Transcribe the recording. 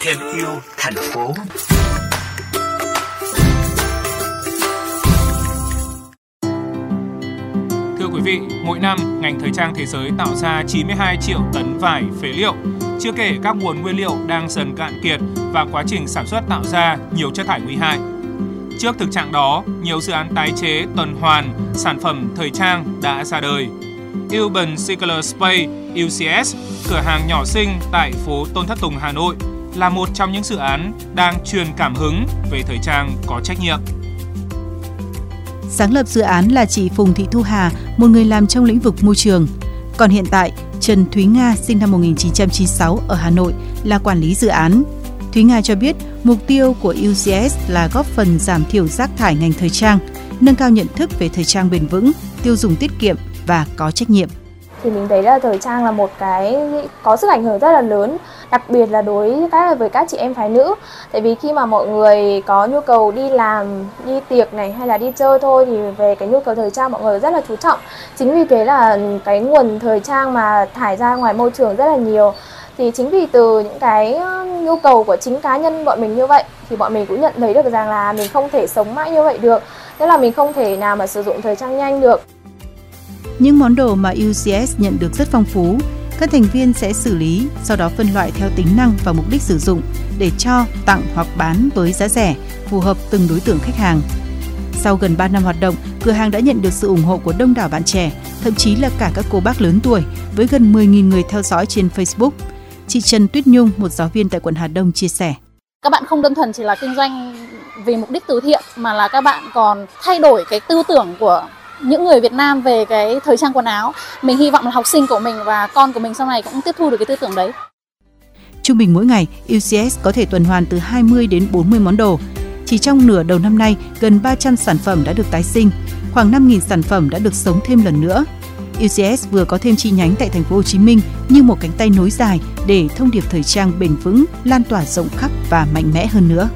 thêm yêu thành phố Thưa quý vị, mỗi năm ngành thời trang thế giới tạo ra 92 triệu tấn vải phế liệu, chưa kể các nguồn nguyên liệu đang dần cạn kiệt và quá trình sản xuất tạo ra nhiều chất thải nguy hại. Trước thực trạng đó, nhiều dự án tái chế tuần hoàn sản phẩm thời trang đã ra đời. Urban Circular Space UCS, cửa hàng nhỏ xinh tại phố Tôn Thất Tùng, Hà Nội là một trong những dự án đang truyền cảm hứng về thời trang có trách nhiệm. Sáng lập dự án là chị Phùng Thị Thu Hà, một người làm trong lĩnh vực môi trường. Còn hiện tại, Trần Thúy Nga sinh năm 1996 ở Hà Nội là quản lý dự án. Thúy Nga cho biết mục tiêu của UCS là góp phần giảm thiểu rác thải ngành thời trang, nâng cao nhận thức về thời trang bền vững, tiêu dùng tiết kiệm và có trách nhiệm. Thì mình thấy là thời trang là một cái có sức ảnh hưởng rất là lớn, đặc biệt là đối các với các chị em phái nữ. Tại vì khi mà mọi người có nhu cầu đi làm, đi tiệc này hay là đi chơi thôi thì về cái nhu cầu thời trang mọi người rất là chú trọng. Chính vì thế là cái nguồn thời trang mà thải ra ngoài môi trường rất là nhiều. Thì chính vì từ những cái ờ, nhu cầu của chính cá nhân bọn mình như vậy thì bọn mình cũng nhận thấy được rằng là mình không thể sống mãi như vậy được. Tức là mình không thể nào mà sử dụng thời trang nhanh được những món đồ mà UCS nhận được rất phong phú, các thành viên sẽ xử lý, sau đó phân loại theo tính năng và mục đích sử dụng để cho, tặng hoặc bán với giá rẻ, phù hợp từng đối tượng khách hàng. Sau gần 3 năm hoạt động, cửa hàng đã nhận được sự ủng hộ của đông đảo bạn trẻ, thậm chí là cả các cô bác lớn tuổi, với gần 10.000 người theo dõi trên Facebook. Chị Trần Tuyết Nhung, một giáo viên tại quận Hà Đông chia sẻ. Các bạn không đơn thuần chỉ là kinh doanh vì mục đích từ thiện mà là các bạn còn thay đổi cái tư tưởng của những người Việt Nam về cái thời trang quần áo. Mình hy vọng là học sinh của mình và con của mình sau này cũng tiếp thu được cái tư tưởng đấy. Trung bình mỗi ngày, UCS có thể tuần hoàn từ 20 đến 40 món đồ. Chỉ trong nửa đầu năm nay, gần 300 sản phẩm đã được tái sinh, khoảng 5.000 sản phẩm đã được sống thêm lần nữa. UCS vừa có thêm chi nhánh tại thành phố Hồ Chí Minh như một cánh tay nối dài để thông điệp thời trang bền vững lan tỏa rộng khắp và mạnh mẽ hơn nữa.